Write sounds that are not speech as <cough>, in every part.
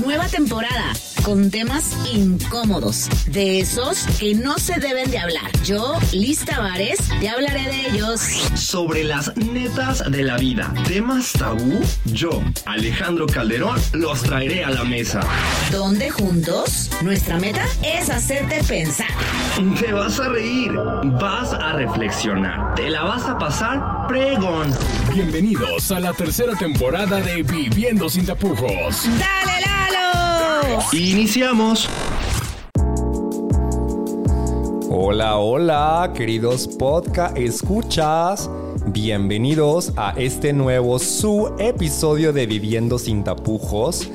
Nueva temporada con temas incómodos, de esos que no se deben de hablar. Yo, Liz Tavares, te hablaré de ellos. Sobre las netas de la vida, temas tabú, yo, Alejandro Calderón, los traeré a la mesa. Donde juntos, nuestra meta es hacerte pensar. Te vas a reír, vas a reflexionar, te la vas a pasar pregón. Bienvenidos a la tercera temporada de Viviendo sin tapujos. ¡Dale! Iniciamos. Hola, hola, queridos podcast escuchas. Bienvenidos a este nuevo su episodio de Viviendo sin tapujos.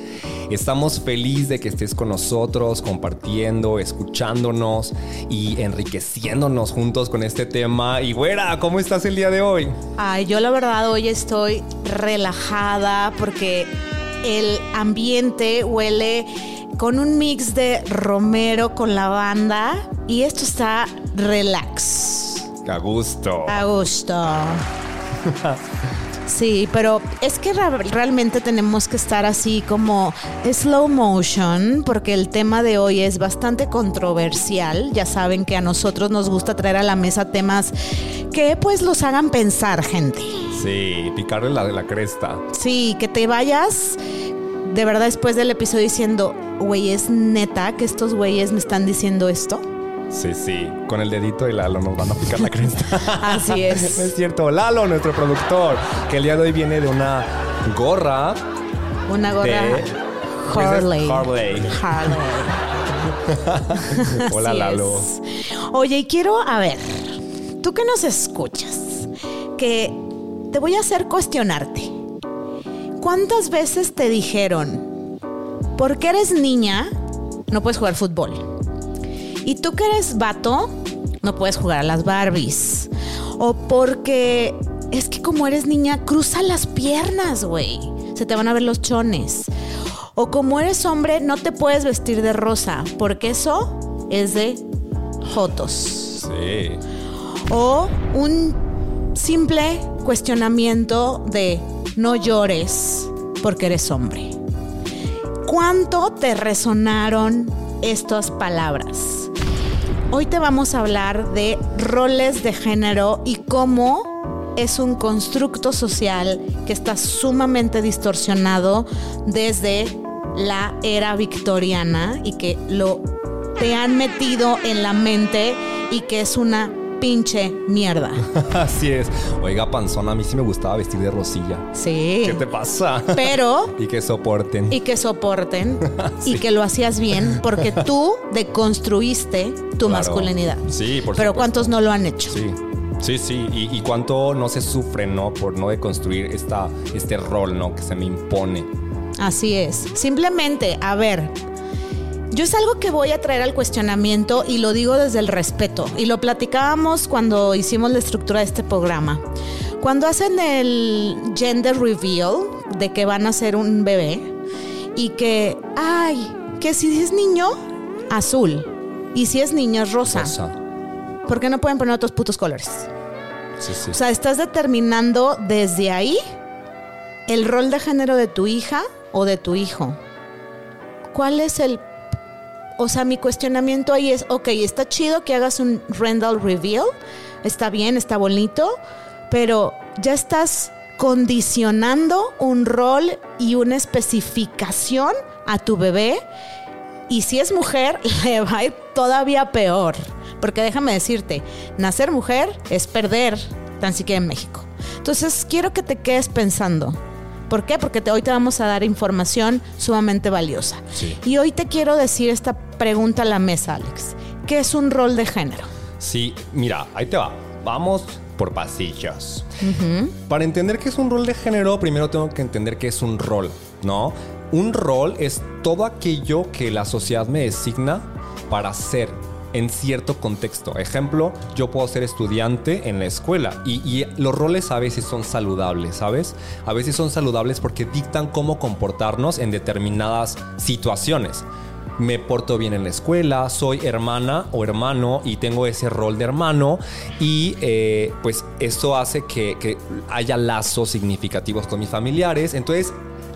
Estamos felices de que estés con nosotros, compartiendo, escuchándonos y enriqueciéndonos juntos con este tema. Y güera, ¿cómo estás el día de hoy? Ay, yo la verdad hoy estoy relajada porque el ambiente huele con un mix de romero con lavanda y esto está relax. A gusto. A gusto. <laughs> Sí, pero es que realmente tenemos que estar así como slow motion porque el tema de hoy es bastante controversial. Ya saben que a nosotros nos gusta traer a la mesa temas que pues los hagan pensar, gente. Sí, picarle la de la cresta. Sí, que te vayas de verdad después del episodio diciendo, güey, es neta que estos güeyes me están diciendo esto. Sí, sí. Con el dedito y Lalo nos van a picar la cresta. <laughs> Así es. <laughs> Es cierto. Lalo, nuestro productor, que el día de hoy viene de una gorra Una gorra de Harley. Harley. Harley. <laughs> Hola, Así Lalo. es. Oye, y quiero, a ver, tú que nos escuchas, que te voy a hacer cuestionarte. ¿Cuántas veces te dijeron, porque eres niña, no puedes jugar fútbol? Y tú que eres vato, no puedes jugar a las Barbies. O porque es que como eres niña, cruza las piernas, güey. Se te van a ver los chones. O como eres hombre, no te puedes vestir de rosa, porque eso es de jotos. Sí. O un simple cuestionamiento de no llores porque eres hombre. ¿Cuánto te resonaron estas palabras? Hoy te vamos a hablar de roles de género y cómo es un constructo social que está sumamente distorsionado desde la era victoriana y que lo te han metido en la mente y que es una pinche mierda. <laughs> Así es. Oiga, panzón, a mí sí me gustaba vestir de rosilla. Sí. ¿Qué te pasa? Pero <laughs> y que soporten. y que soporten <laughs> Sí. y que lo hacías bien porque tú deconstruiste tu Claro. masculinidad. Sí, por Pero supuesto. ¿cuántos no lo han hecho? Sí. Sí, sí, y, y cuánto no se sufre, ¿no? Por no deconstruir esta, este rol, ¿no? Que se me impone. Así es. Simplemente, a ver, yo es algo que voy a traer al cuestionamiento y lo digo desde el respeto. Y lo platicábamos cuando hicimos la estructura de este programa. Cuando hacen el gender reveal de que van a ser un bebé y que, ay, que si es niño, azul. Y si es niña, es rosa. Rosa. ¿Por qué no pueden poner otros putos colores? Sí, sí. O sea, estás determinando desde ahí el rol de género de tu hija o de tu hijo. ¿Cuál es el... O sea, mi cuestionamiento ahí es, ok, está chido que hagas un Randall Reveal, está bien, está bonito, pero ya estás condicionando un rol y una especificación a tu bebé y si es mujer, <laughs> le va a ir todavía peor. Porque déjame decirte, nacer mujer es perder, tan siquiera en México. Entonces, quiero que te quedes pensando. ¿Por qué? Porque te- hoy te vamos a dar información sumamente valiosa. Sí. Y hoy te quiero decir esta pregunta a la mesa, Alex. ¿Qué es un rol de género? Sí, mira, ahí te va. Vamos por pasillos. Para entender qué es un rol de género, primero tengo que entender qué es un rol, ¿no? Un rol es todo aquello que la sociedad me designa para ser en cierto contexto. Ejemplo, yo puedo ser estudiante en la escuela y, los roles a veces son saludables, ¿sabes? A veces son saludables porque dictan cómo comportarnos en determinadas situaciones me porto bien en la escuela, soy hermana o hermano y tengo ese rol de hermano y eh, pues esto hace que, que haya lazos significativos con mis familiares. Entonces,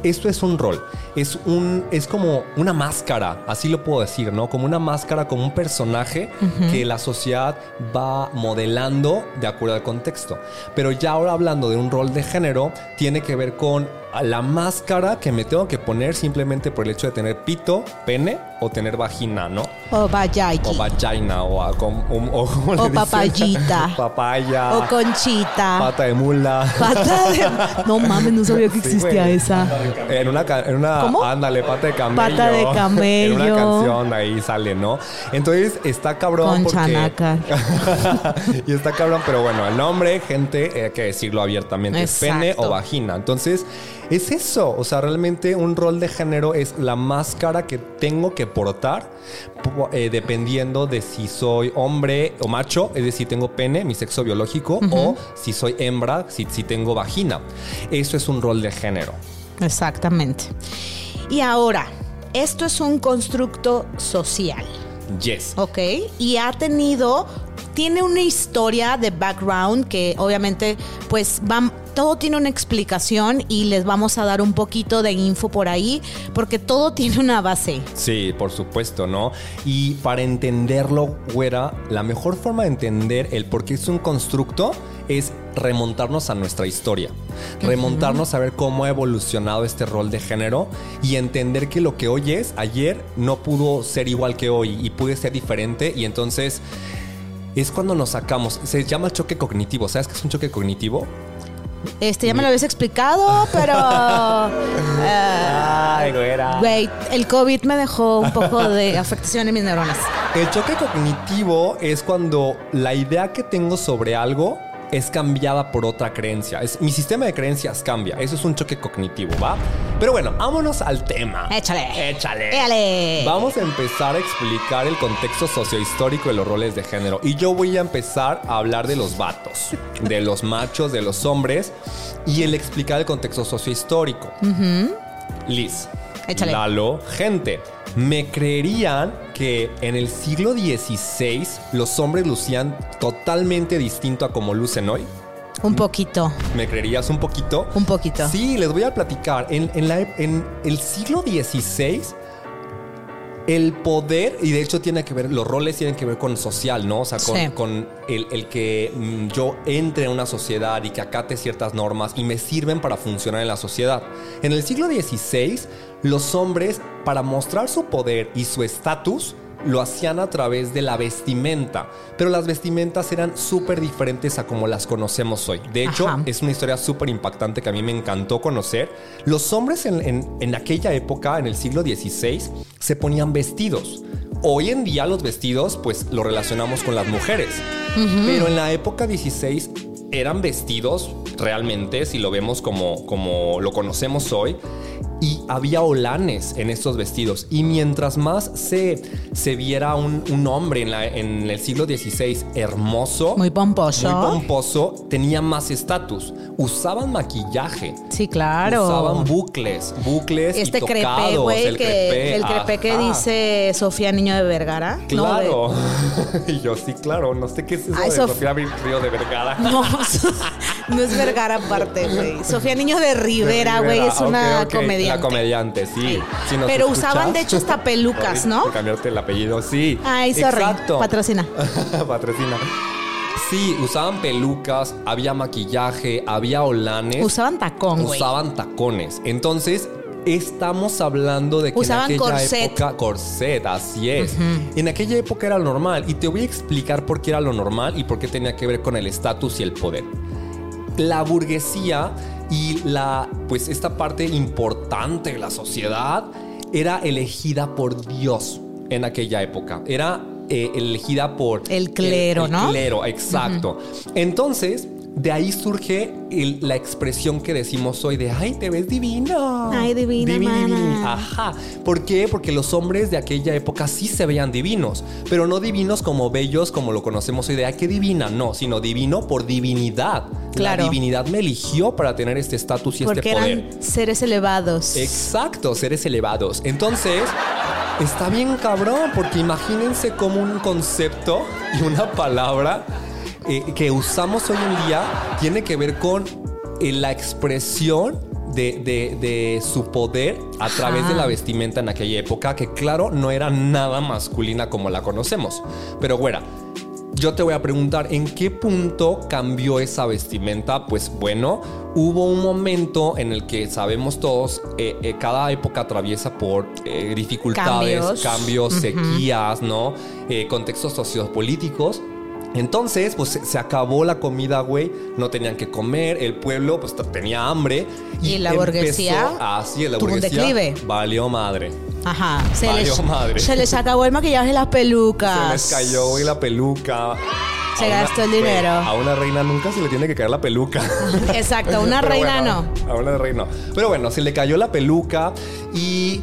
esto es un rol, es un es como una máscara, así lo puedo decir, ¿no? Como una máscara, como un personaje que la sociedad va modelando de acuerdo al contexto. Pero ya ahora hablando de un rol de género, tiene que ver con la máscara que me tengo que poner simplemente por el hecho de tener pito, pene o tener vagina, ¿no? O vayaki. O vagina o, a- com- o, o, <laughs> papayita. <laughs> Papaya. O conchita. Pata de mula. Pata de... <laughs> No mames, no sabía que existía esa. En una, en una ¿Cómo? ándale, pata de camello. Pata de camello. En una canción ahí sale, ¿no? Entonces está cabrón Con porque y está cabrón, pero bueno, el nombre, gente, hay que decirlo abiertamente, es pene Exacto. o vagina. Entonces, es eso, o sea, realmente un rol de género es la máscara que tengo que portar po- eh, dependiendo de si soy hombre o macho, es decir, tengo pene, mi sexo biológico, o si soy hembra, si, si tengo vagina. Eso es un rol de género. Exactamente. Y ahora, esto es un constructo social, Yes. ¿ok? Y ha tenido, tiene una historia de background que obviamente, pues, va, todo tiene una explicación y les vamos a dar un poquito de info por ahí, porque todo <laughs> tiene una base. Sí, por supuesto, ¿no? Y para entenderlo, güera, la mejor forma de entender el por qué es un constructo es remontarnos a nuestra historia. Remontarnos a ver cómo ha evolucionado este rol de género y entender que lo que hoy es, ayer no pudo ser igual que hoy y puede ser diferente y entonces es cuando nos sacamos. Se llama choque cognitivo. ¿Sabes qué es un choque cognitivo? Este, ya me lo habías explicado, pero... <laughs> eh, Ay, güera. Güey, el COVID me dejó un poco de afectación en mis neuronas. El choque cognitivo es cuando la idea que tengo sobre algo es cambiada por otra creencia. Es, mi sistema de creencias cambia. Eso es un choque cognitivo, ¿va? Pero bueno, vámonos al tema. Échale. Échale. Échale. Vamos a empezar a explicar el contexto sociohistórico de los roles de género. Y yo voy a empezar a hablar de los vatos, <laughs> de los machos, de los hombres y el explicar el contexto sociohistórico. Liz. Échale. Lalo, gente, ¿me creerían que en el siglo XVI los hombres lucían totalmente distinto a como lucen hoy? Un poquito. ¿Me creerías un poquito? Un poquito. Sí, les voy a platicar. En, en la- en el siglo XVI, el poder, y de hecho tiene que ver, los roles tienen que ver con social, ¿no? O sea, con, Sí. con el, el que mm, yo entre a una sociedad y que acate ciertas normas y me sirven para funcionar en la sociedad. En el siglo XVI, los hombres, para mostrar su poder y su estatus, lo hacían a través de la vestimenta, pero las vestimentas eran súper diferentes a como las conocemos hoy. De hecho, Ajá. es una historia súper impactante que a mí me encantó conocer. Los hombres en, en- en aquella época, en el siglo XVI, se ponían vestidos. Hoy en día los vestidos, pues lo relacionamos con las mujeres. Pero en la época 16 eran vestidos realmente, si lo vemos como, como lo conocemos hoy. Y había olanes en estos vestidos. Y mientras más se, se viera un, un hombre en, la- en el siglo XVI hermoso, Muy pomposo. muy pomposo, tenía más estatus. Usaban maquillaje. Sí, claro. Usaban bucles, bucles este y tocados, güey, el que crepé. el crepé que dice Sofía Niño de Vergara. No, Claro. <laughs> y yo sí, claro. No sé qué es eso Ay, de Sof- Sofía Río de Vergara. No, <laughs> no es Vergara aparte, güey. Sofía Niño de Rivera, güey, es una comediante. La comediante, sí. Sí. Si nos Pero escuchas, usaban, de hecho, hasta pelucas, ¿no? Por cambiarte el apellido, sí. Ay, sorry. Exacto. Patrocina. <laughs> Patrocina. Sí, usaban pelucas, había maquillaje, había olanes. Usaban tacón, güey. Usaban tacones. Entonces, estamos hablando de que Usaban en aquella corset. época corset, así es. En aquella época era lo normal y te voy a explicar por qué era lo normal y por qué tenía que ver con el estatus y el poder. La burguesía y la pues esta parte importante de la sociedad era elegida por Dios en aquella época. Era eh, elegida por El clero, el ¿no? clero, exacto. Entonces, de ahí surge el- la expresión que decimos hoy de ay, te ves divino. Ay, divina, Divi, divi, mana. divi. Ajá. ¿Por qué? Porque los hombres de aquella época sí se veían divinos, pero no divinos como bellos como lo conocemos hoy de ay, qué divina, no, sino divino por divinidad. Claro. La divinidad me eligió para tener este estatus y Porque este poder. eran seres elevados. Exacto, seres elevados. Entonces, está bien cabrón, porque imagínense como un concepto y una palabra eh, que usamos hoy en día tiene que ver con eh, la expresión de, de- de su poder a través de la vestimenta en aquella época, que claro, no era nada masculina como la conocemos. Pero güera, yo te voy a preguntar, ¿en qué punto cambió esa vestimenta? Pues bueno, hubo un momento en el que sabemos todos, eh, eh, cada época atraviesa por eh, dificultades, Cambios. cambios, sequías, ¿no? Contextos sociopolíticos. Entonces, pues se, acabó la comida, güey. No tenían que comer. El pueblo, pues tenía hambre. Y la burguesía Así es, la un burguesía. declive. Valió madre. Ajá. Se Valió les, madre. se les acabó el maquillaje y las pelucas. Se les cayó, güey, la peluca. Se A una- gastó el dinero. A una reina nunca se le tiene que caer la peluca. Exacto, una <laughs> Pero reina bueno, no. A una reina no. Pero bueno, se le cayó la peluca y.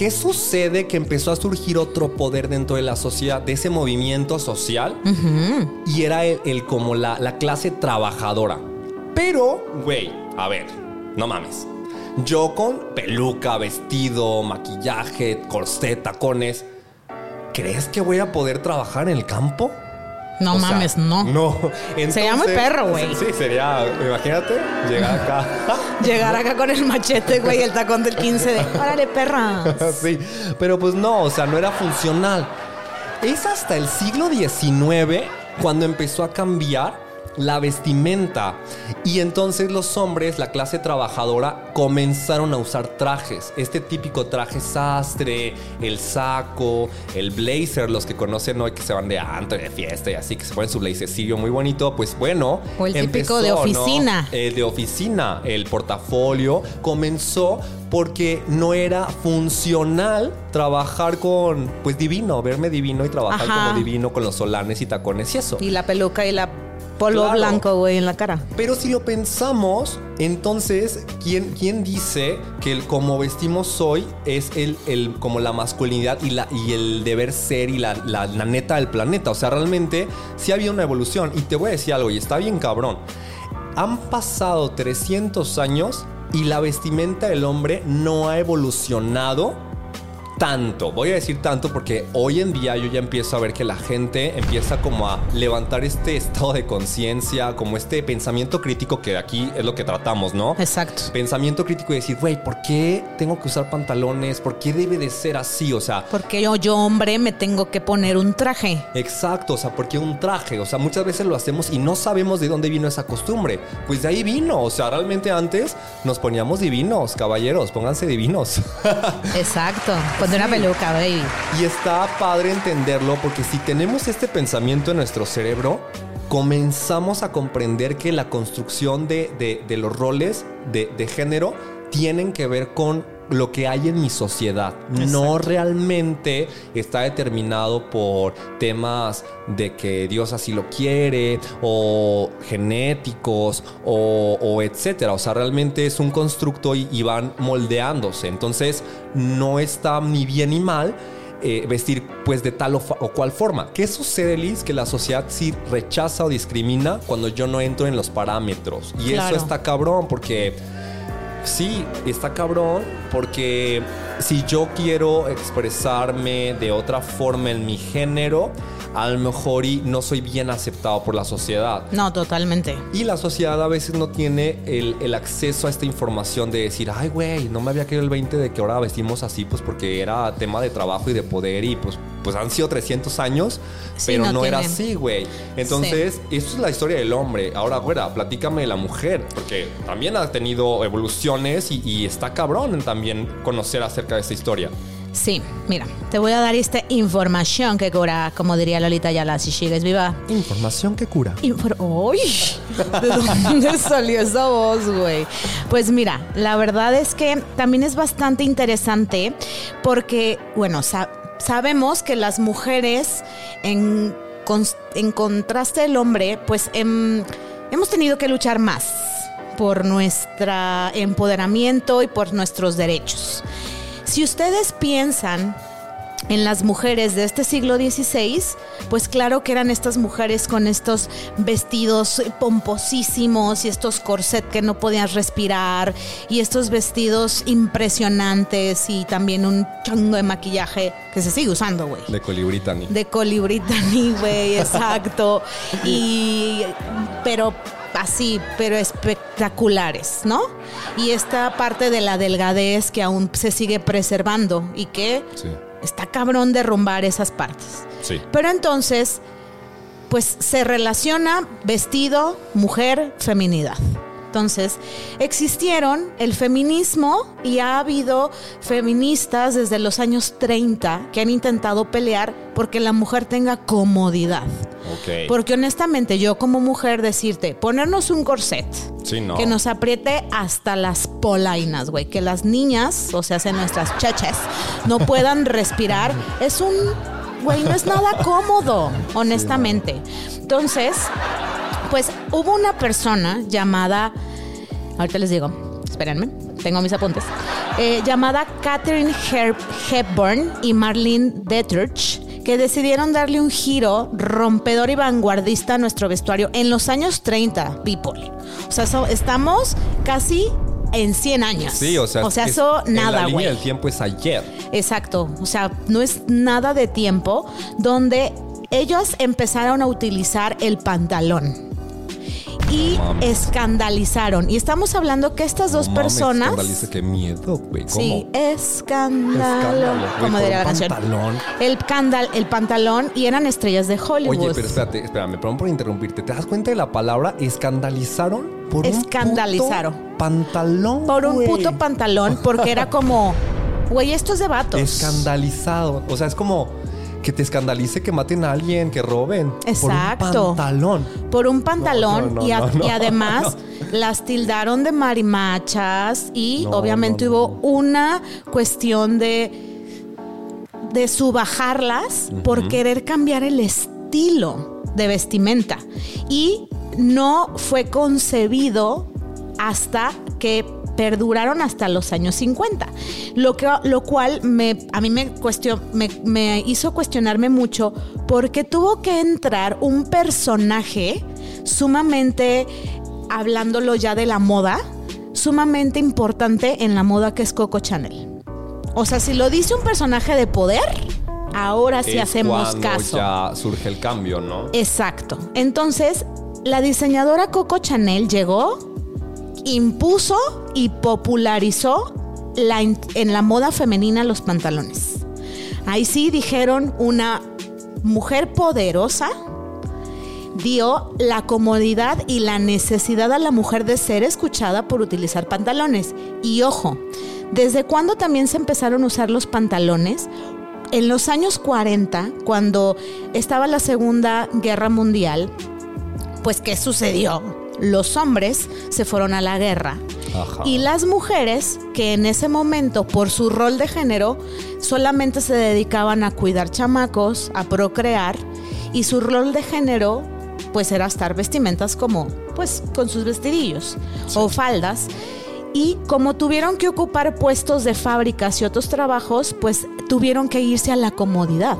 ¿Qué sucede? Que empezó a surgir otro poder dentro de la sociedad, de ese movimiento social. Y era el, el como la, la clase trabajadora. Pero, güey, a ver, no mames. Yo con peluca, vestido, maquillaje, corset, tacones. ¿Crees que voy a poder trabajar en el campo? No O sea, mames, no. No. Sería muy Entonces- perro, güey. Sí, sería, imagínate, llegar acá. <laughs> Llegar acá con el machete, güey, el tacón del 15 de. ¡Órale, perra! <laughs> sí, pero pues no, o sea, no era funcional. Es hasta el siglo XIX cuando empezó a cambiar la vestimenta y entonces los hombres, la clase trabajadora, comenzaron a usar trajes. Este típico traje sastre, el saco, el blazer, los que conocen hoy que se van de antro y de fiesta y así, que se ponen su blazercillo muy bonito, pues bueno. O el típico de ¿no? oficina. El de oficina, el portafolio, comenzó porque no era funcional trabajar con, pues divino, verme divino y trabajar Ajá. como divino con los solanes y tacones y eso. Y la peluca y la polvo Claro. blanco, güey, en la cara. Pero si lo pensamos, entonces, ¿quién, quién dice que el como vestimos hoy es el, el- como la masculinidad y, la, y el deber ser y la, la- la neta del planeta? O sea, realmente sí había una evolución. Y te voy a decir algo, y está bien cabrón. Han pasado 300 años y la vestimenta del hombre no ha evolucionado tanto. Voy a decir tanto porque hoy en día yo ya empiezo a ver que la gente empieza como a levantar este estado de conciencia, como este pensamiento crítico que aquí es lo que tratamos, ¿no? Exacto. Pensamiento crítico y decir, güey, ¿por qué tengo que usar pantalones? ¿Por qué debe de ser así? O sea, Porque yo, yo, hombre, me tengo que poner un traje. Exacto, o sea, ¿por qué un traje? O sea, muchas veces lo hacemos y no sabemos de dónde vino esa costumbre. Pues de ahí vino, o sea, realmente antes nos poníamos divinos, caballeros, pónganse divinos. <laughs> Exacto. Ponte una peluca, baby. y está padre entenderlo porque si tenemos este pensamiento en nuestro cerebro, comenzamos a comprender que la construcción de, de- de los roles de, de género tienen que ver con lo que hay en mi sociedad. No realmente está determinado por temas de que Dios así lo quiere o genéticos o, o etcétera. O sea, realmente es un constructo y, y van moldeándose. Entonces, no está ni bien ni mal eh, vestir pues de tal o, o cual forma. ¿Qué sucede, Liz? Que la sociedad sí rechaza o discrimina cuando yo no entro en los parámetros. Y Claro. eso está cabrón porque... Sí, está cabrón porque si yo quiero expresarme de otra forma en mi género, a lo mejor y no soy bien aceptado por la sociedad. No, totalmente. Y la sociedad a veces no tiene el, el acceso a esta información de decir, ay, güey, no me había caído el 20 de que ahora vestimos así, pues porque era tema de trabajo y de poder y pues, pues han sido 300 años, Sí, pero no no, era así, güey. Entonces, eso es la historia del hombre. Ahora, güera, platícame de la mujer, porque también ha tenido evoluciones y, y está cabrón en también conocer acerca de esta historia. Sí, mira, te voy a dar esta información que cura, como diría Lolita Ayala, si sigues viva. Información que cura. Infor- ¡Uy! ¿De dónde <laughs> salió esa voz, güey? Pues mira, la verdad es que también es bastante interesante porque, bueno, sa- sabemos que las mujeres, en contraste del hombre, pues em, hemos tenido que luchar más por nuestro empoderamiento y por nuestros derechos. Si ustedes piensan en las mujeres de este siglo XVI, pues claro que eran estas mujeres con estos vestidos pomposísimos y estos corset que no podías respirar y estos vestidos impresionantes y también un chongo de maquillaje que se sigue usando, güey. De Colibritani. De Colibritani, güey, <laughs> exacto. Y pero así, pero espectaculares, ¿no? Y esta parte de la delgadez que aún se sigue preservando y que Sí. está cabrón derrumbar esas partes. Sí. Pero entonces, pues se relaciona vestido, mujer, feminidad. Entonces, existieron el feminismo y ha habido feministas desde los años 30 que han intentado pelear porque la mujer tenga comodidad. Ok. Porque honestamente yo como mujer decirte, ponernos un corset Sí, no. que nos apriete hasta las polainas, güey, que las niñas, o sea, sean nuestras cheches, no puedan <laughs> respirar, es un, güey, no es nada cómodo, honestamente. Entonces, pues hubo una persona llamada, ahorita les digo, espérenme, tengo mis apuntes, eh, llamada Catherine Her- Hepburn y Marlene Dietrich, que decidieron darle un giro rompedor y vanguardista a nuestro vestuario en los años 30, people. O sea, so- estamos casi en 100 años. Sí, o sea, es- eso en la nada, línea güey. del tiempo es ayer. Exacto, o sea, no es nada de tiempo donde ellos empezaron a utilizar el pantalón y mames. escandalizaron. Y estamos hablando que estas dos mames, personas... escandaliza, qué miedo, güey. ¿Cómo? Sí, escándalo. Como diría la pantalón. El, candal, el pantalón y eran estrellas de Hollywood. Oye, pero espérate, espérame, perdón por interrumpirte. ¿Te das cuenta de la palabra escandalizaron? Por Escandalizaron. un puto pantalón. Por un güey. puto pantalón, porque era como, güey, esto es de vatos. Escandalizado. O sea, es como que te escandalice que maten a alguien, que roben. Exacto. Por un pantalón. por un pantalón No, no, y, a- y además <laughs> las tildaron de marimachas y obviamente hubo una cuestión de de subajarlas por querer cambiar el estilo de vestimenta y no fue concebido hasta que perduraron hasta los años 50, lo, que, lo cual me, a mí me, cuestion- me, me hizo cuestionarme mucho porque tuvo que entrar un personaje sumamente, hablándolo ya de la moda, sumamente importante en la moda que es Coco Chanel. O sea, si lo dice un personaje de poder, ahora sí Es hacemos caso. ya surge el cambio, ¿no? Exacto. Entonces, la diseñadora Coco Chanel llegó, impuso y popularizó la en la moda femenina los pantalones. Ahí sí dijeron una mujer poderosa dio la comodidad y la necesidad a la mujer de ser escuchada por utilizar pantalones. Y ojo, ¿desde cuándo también se empezaron a usar los pantalones? En los años 40, cuando estaba la Segunda Guerra Mundial, pues ¿qué sucedió? Los hombres se fueron a la guerra Ajá. y las mujeres, que en ese momento, por su rol de género, solamente se dedicaban a cuidar chamacos, a procrear, y su rol de género, pues era estar vestimentas como, pues, con sus vestidillos o faldas. Y como tuvieron que ocupar puestos de fábricas y otros trabajos, pues tuvieron que irse a la comodidad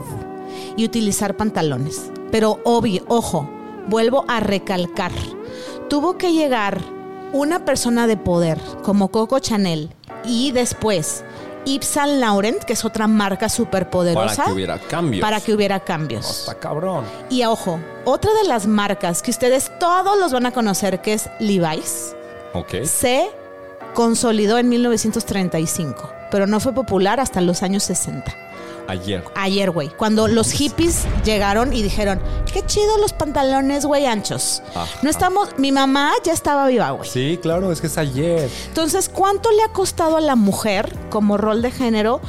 y utilizar pantalones. Pero obvio, ojo, vuelvo a recalcar, tuvo que llegar una persona de poder como Coco Chanel y después Yves Saint Laurent, que es otra marca súper poderosa, Para que hubiera cambios. para que hubiera No, cambios. está cabrón. Y ojo, otra de las marcas que ustedes todos los van a conocer, que es Levi's, Ok. se consolidó en 1935, pero no fue popular hasta los años 60. Ayer. Ayer, güey, cuando los hippies llegaron y dijeron, qué chido los pantalones, güey, anchos. Ajá. No estamos, mi mamá ya estaba viva, güey. Sí, claro, es que es ayer. Entonces, ¿cuánto le ha costado a la mujer como rol de género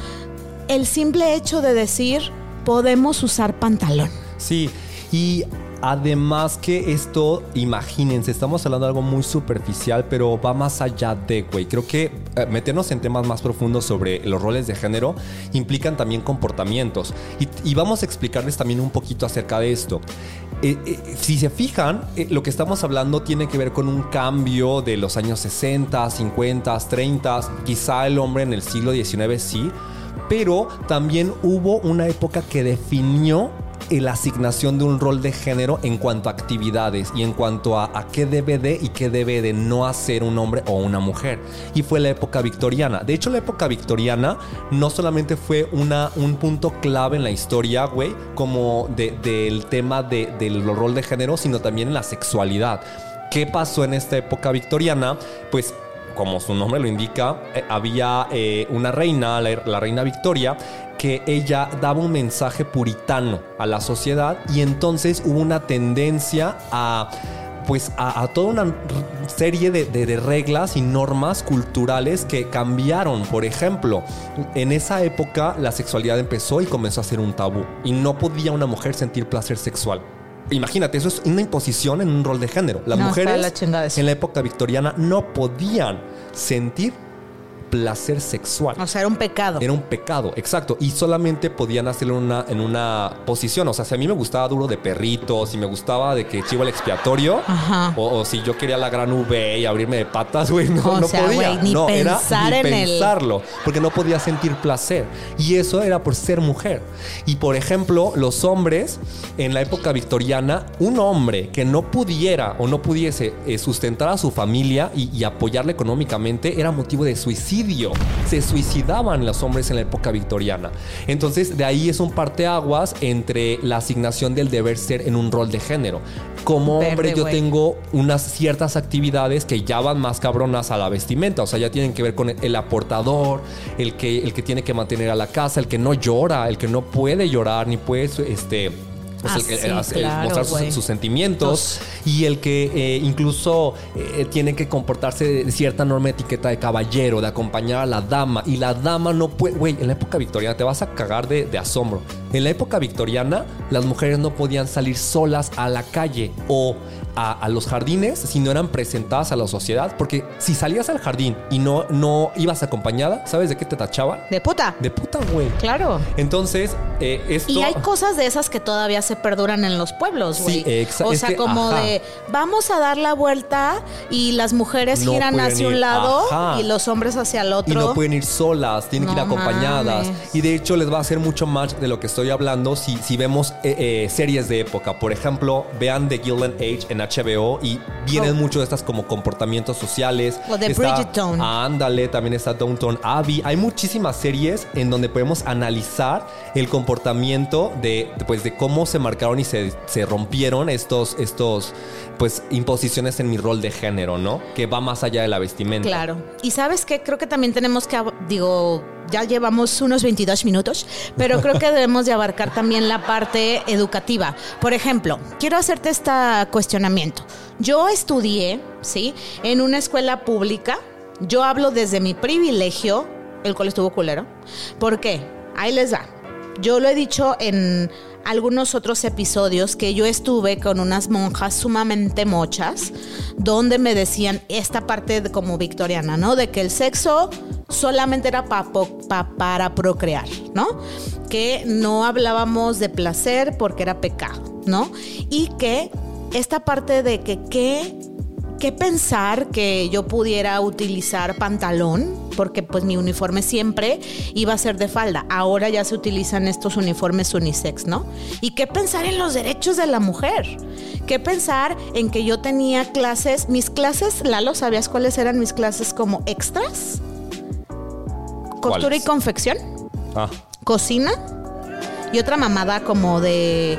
el simple hecho de decir, podemos usar pantalón? Sí, y además que esto, imagínense, estamos hablando de algo muy superficial, pero va más allá de, güey. Creo que eh, meternos en temas más profundos sobre los roles de género implican también comportamientos. Y, vamos a explicarles también un poquito acerca de esto. Eh, eh, si se fijan, lo que estamos hablando tiene que ver con un cambio de los años 60, 50, 30, quizá el hombre en el siglo XIX sí, pero también hubo una época que definió la asignación de un rol de género en cuanto a actividades y en cuanto a, qué debe de y qué debe de no hacer un hombre o una mujer. Y fue la época victoriana. De hecho, la época victoriana no solamente fue una, un punto clave en la historia, güey, como de- del tema de- del rol de género, sino también en la sexualidad. ¿Qué pasó en esta época victoriana? Pues como su nombre lo indica, eh, había eh, una reina, la, reina Victoria, que ella daba un mensaje puritano a la sociedad y entonces hubo una tendencia a pues a, toda una serie de reglas y normas culturales que cambiaron. Por ejemplo, en esa época la sexualidad empezó y comenzó a ser un tabú y no podía una mujer sentir placer sexual. Imagínate, eso es una imposición en un rol de género. Las No, mujeres la en la época victoriana no podían sentir placer sexual. O sea, era un pecado. Era un pecado, exacto. Y solamente podían hacerlo en una, en una posición. O sea, si a mí me gustaba duro de perrito, si me gustaba de que chivo el expiatorio, Ajá. o, o si yo quería la gran V y abrirme de patas, güey, no, O no sea, podía. güey, ni no, pensar era en ni el- pensarlo, porque no podía sentir placer. Y eso era por ser mujer. Y por ejemplo, los hombres en la época victoriana, un hombre que no pudiera o no pudiese eh, sustentar a su familia y, y apoyarle económicamente era motivo de suicidio. Se suicidaban los hombres en la época victoriana. Entonces, de ahí es un parteaguas entre la asignación del deber ser en un rol de género. Como Verde, hombre, yo tengo unas ciertas actividades que ya van más cabronas a la vestimenta. O sea, ya tienen que ver con el, el aportador, el que, el que tiene que mantener a la casa, el que no llora, el que no puede llorar, ni puede este. Pues, Ah, el que- sí, el- el claro, mostrar sus, sentimientos y el que eh, incluso eh, tiene que comportarse de cierta norma etiqueta de caballero, de acompañar a la dama. Y la dama no puede, güey, en la época victoriana te vas a cagar de, de asombro. En la época victoriana, las mujeres no podían salir solas a la calle o a, a los jardines si no eran presentadas a la sociedad. Porque si salías al jardín y no, no ibas acompañada, ¿sabes de qué te tachaban? De puta. De puta, güey. Claro. Entonces, eh, esto... Y hay cosas de esas que todavía se perduran en los pueblos, güey. Sí, exa- O es sea, que, como ajá. de vamos a dar la vuelta y las mujeres No giran hacia un lado ajá. y los hombres hacia el otro. Y no pueden ir solas, tienen que ir acompañadas. mames. Y de hecho les va a hacer mucho match de lo que estoy hablando si, si vemos eh, eh, series de época. Por ejemplo, vean The Gilden Age en HBO y vienen Oh. mucho de estas como comportamientos sociales. O de Bridgerton. Ándale, también está Downton Abbey. Hay muchísimas series en donde podemos analizar el comportamiento de, pues, de cómo se marcaron y se, se rompieron estos, estos pues, imposiciones en mi rol de género, ¿no? Que va más allá de la vestimenta. Claro. Y sabes qué, creo que también tenemos que, digo, ya llevamos unos 22 minutos, pero creo que debemos de abarcar también la parte educativa. Por ejemplo, quiero hacerte este cuestionamiento. Yo estudié, ¿sí? En una escuela pública. Yo hablo desde mi privilegio, el cual estuvo culero. ¿Por qué? Ahí les va. Yo lo he dicho en algunos otros episodios que yo estuve con unas monjas sumamente mochas, donde me decían esta parte como victoriana, ¿no? De que el sexo solamente era para procrear, ¿no? Que no hablábamos de placer porque era pecado, ¿no? Y que esta parte de que qué ¿Qué pensar que yo pudiera utilizar pantalón? Porque pues mi uniforme siempre iba a ser de falda. Ahora ya se utilizan estos uniformes unisex, ¿no? ¿Y qué pensar en los derechos de la mujer? ¿Qué pensar en que yo tenía clases, mis clases, Lalo, ¿sabías cuáles eran mis clases como extras? Costura y confección Ah, cocina y otra mamada como de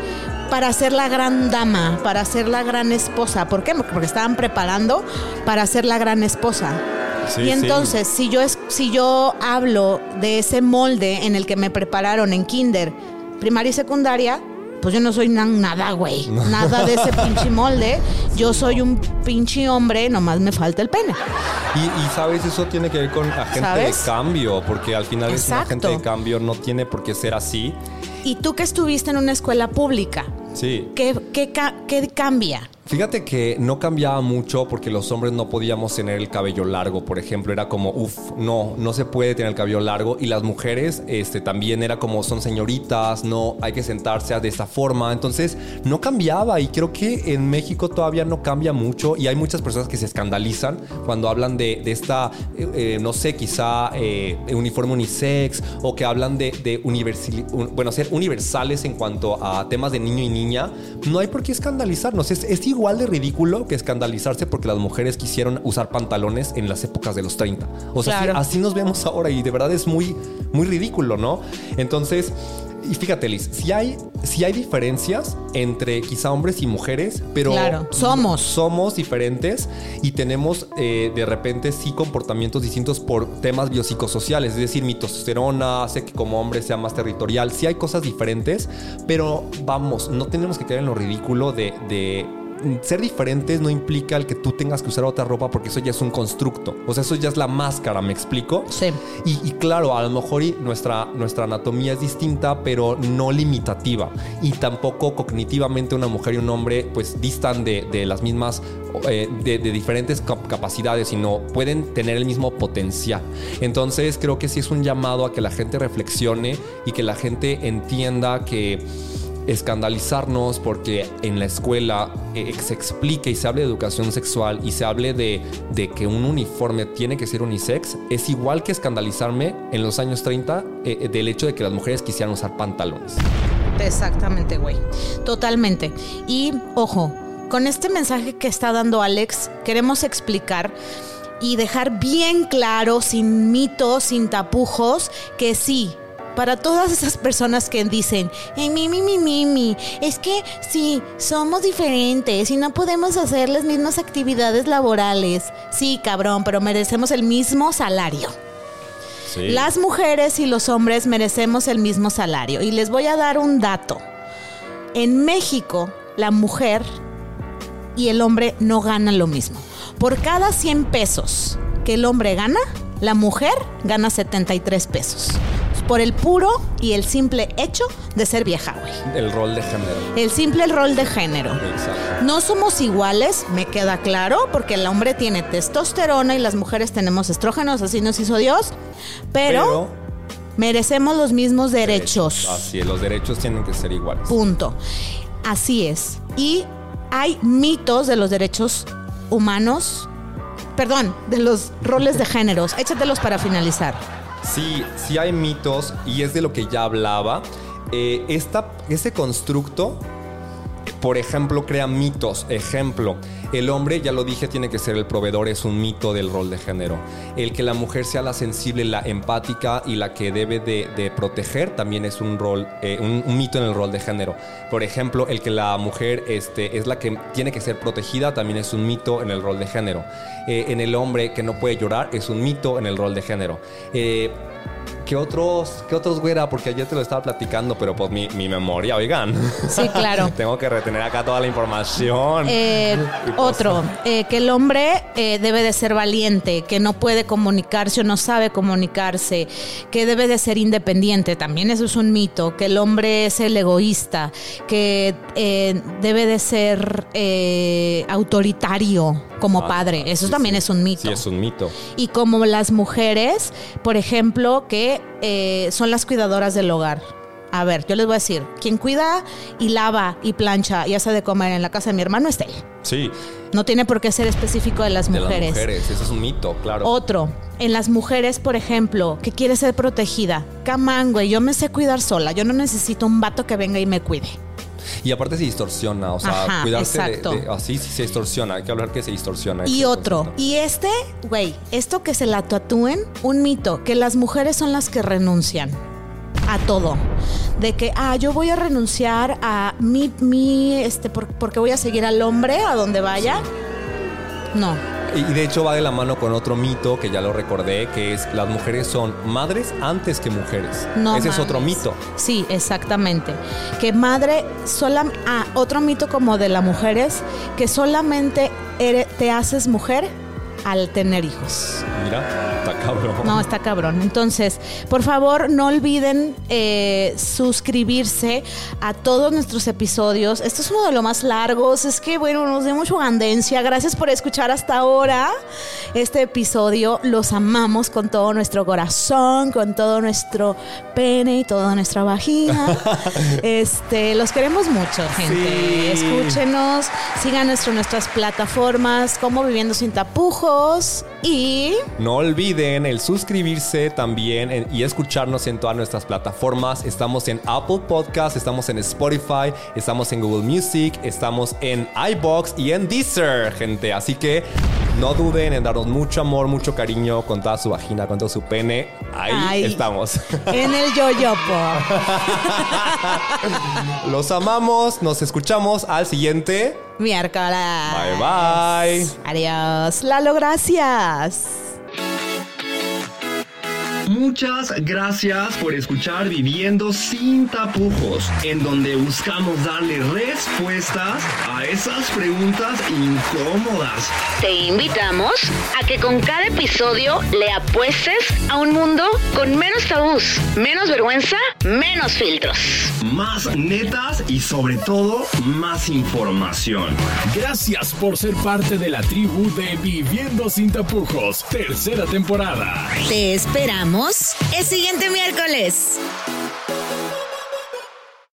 para ser la gran dama, para ser la gran esposa. ¿Por qué? Porque estaban preparando para ser la gran esposa. Sí, y sí. entonces, si yo es, si yo hablo de ese molde en el que me prepararon en kinder, primaria y secundaria, pues yo no soy na- nada, güey. <laughs> Nada de ese pinche molde. Yo soy un pinche hombre, nomás me falta el pene. Y, y, sabes, eso tiene que ver con agente ¿Sabes? de cambio, porque al final es un Exacto. agente de cambio, no tiene por qué ser así. Y tú que estuviste en una escuela pública, Sí. ¿qué, qué, qué cambia? Fíjate que no cambiaba mucho porque los hombres no podíamos tener el cabello largo, por ejemplo, era como, uff, no, no se puede tener el cabello largo y las mujeres este, también era como, son señoritas, no, hay que sentarse de esta forma, entonces no cambiaba y creo que en México todavía no cambia mucho y hay muchas personas que se escandalizan cuando hablan de, de esta, eh, eh, no sé, quizá eh, uniforme unisex o que hablan de, de bueno, ser universales en cuanto a temas de niño y niña, no hay por qué escandalizarnos, es, es igual de ridículo que escandalizarse porque las mujeres quisieron usar pantalones en las épocas de los 30. O sea, Claro. sí, así nos vemos ahora y de verdad es muy, muy ridículo, ¿no? Entonces, y fíjate, Liz, si hay, si hay diferencias entre quizá hombres y mujeres, pero Claro, somos. somos diferentes y tenemos eh, de repente sí comportamientos distintos por temas biopsicosociales, es decir, mi testosterona hace que como hombre sea más territorial. Sí hay cosas diferentes, pero vamos, no tenemos que caer en lo ridículo de, de ser diferentes no implica el que tú tengas que usar otra ropa porque eso ya es un constructo. O sea, eso ya es la máscara, ¿me explico? Sí. Y, y claro, a lo mejor nuestra, nuestra anatomía es distinta, pero no limitativa. Y tampoco cognitivamente una mujer y un hombre pues distan de, de las mismas, eh, de, de diferentes cap- capacidades, sino pueden tener el mismo potencial. Entonces creo que sí es un llamado a que la gente reflexione y que la gente entienda que escandalizarnos porque en la escuela eh, se explique y se hable de educación sexual y se hable de, de que un uniforme tiene que ser unisex, es igual que escandalizarme en los años 30 eh, del hecho de que las mujeres quisieran usar pantalones. Exactamente, güey. Totalmente. Y ojo, con este mensaje que está dando Alex, queremos explicar y dejar bien claro, sin mitos, sin tapujos, que sí. Para todas esas personas que dicen, "Ay, mi, mi, mi, mi, mi, es que sí, somos diferentes y no podemos hacer las mismas actividades laborales. Sí, cabrón, pero merecemos el mismo salario. Las mujeres y los hombres merecemos el mismo salario. Y les voy a dar un dato. En México, la mujer y el hombre no ganan lo mismo. Por cada 100 pesos que el hombre gana, la mujer gana 73 pesos. Por el puro y el simple hecho de ser vieja, güey. El rol de género. El simple rol de género. Exacto. No somos iguales, me queda claro, porque el hombre tiene testosterona y las mujeres tenemos estrógenos, así nos hizo Dios, pero, merecemos los mismos derechos. Así es, los derechos tienen que ser iguales. Punto. Así es. Y hay mitos de los derechos humanos, perdón, de los roles de géneros. <laughs> Échatelos para finalizar. Sí, sí hay mitos y es de lo que ya hablaba. Eh, esta, ese constructo, por ejemplo, crea mitos. Ejemplo, el hombre, ya lo dije, tiene que ser el proveedor, es un mito del rol de género. El que la mujer sea la sensible, la empática y la que debe de, proteger también es un rol, eh, un, un mito en el rol de género. Por ejemplo, el que la mujer este, es la que tiene que ser protegida también es un mito en el rol de género. Eh, en el hombre que no puede llorar es un mito en el rol de género. Eh, ¿Qué otros, ¿Qué otros, güera? Porque ayer te lo estaba platicando, pero pues mi, mi memoria, oigan. Sí, claro. <laughs> Tengo que retener acá toda la información. Eh, pues, otro, eh, que el hombre eh, debe de ser valiente, que no puede comunicarse o no sabe comunicarse, que debe de ser independiente, también eso es un mito, que el hombre es el egoísta, que debe de ser autoritario como padre, eso sí, también sí. es un mito. Sí, es un mito. Y como las mujeres, por ejemplo, que eh, son las cuidadoras del hogar. A ver, yo les voy a decir, quien cuida y lava y plancha y hace de comer en la casa de mi hermano es él. Sí, No tiene por qué ser específico de las de mujeres. las mujeres. Eso es un mito, claro. Otro, en las mujeres, por ejemplo, que quiere ser protegida. Camán, güey, yo me sé cuidar sola. Yo no necesito un vato que venga y me cuide. Y aparte se distorsiona, o sea, Ajá, cuidarse de- exacto. de, Así sí se distorsiona. Hay que hablar que se distorsiona. Y otro, concepto. y este, güey, esto que se la tatúen, un mito, que las mujeres son las que renuncian a todo. De que, ah, yo voy a renunciar a mi, mi, este, por- porque voy a seguir al hombre a donde vaya. No. Y de hecho va de la mano con otro mito que ya lo recordé, que es las mujeres son madres antes que mujeres. No Ese es otro mito. Sí, exactamente. Que madre, sola, ah, otro mito como de las mujeres, que solamente te haces mujer al tener hijos. Mira, está cabrón. No, está cabrón. Entonces, por favor, no olviden eh, suscribirse a todos nuestros episodios. Este es uno de los más largos. Es que, bueno, nos dio mucho gandencia. Gracias por escuchar hasta ahora este episodio. Los amamos con todo nuestro corazón, con todo nuestro pene y toda nuestra vagina. <laughs> este, los queremos mucho, gente. Sí. Escúchenos, sigan nuestro, nuestras plataformas como Viviendo Sin Tapujos y... No olviden el suscribirse también en- y escucharnos en todas nuestras plataformas. Estamos en Apple Podcast, estamos en Spotify, estamos en Google Music, estamos en iBox y en Deezer, gente. Así que no duden en darnos mucho amor, mucho cariño, con toda su vagina, con todo su pene. Ahí Ay. estamos. En el yoyopo. <laughs> Los amamos, nos escuchamos al siguiente. Miércoles. Bye bye. Adiós. Lalo, gracias. Muchas gracias por escuchar Viviendo sin tapujos, en donde buscamos darle respuestas a esas preguntas incómodas. Te invitamos a que con cada episodio le apuestes a un mundo con menos tabús, menos vergüenza, menos filtros. Más netas y sobre todo más información. Gracias por ser parte de la tribu de Viviendo sin tapujos, tercera temporada. Te esperamos el siguiente miércoles.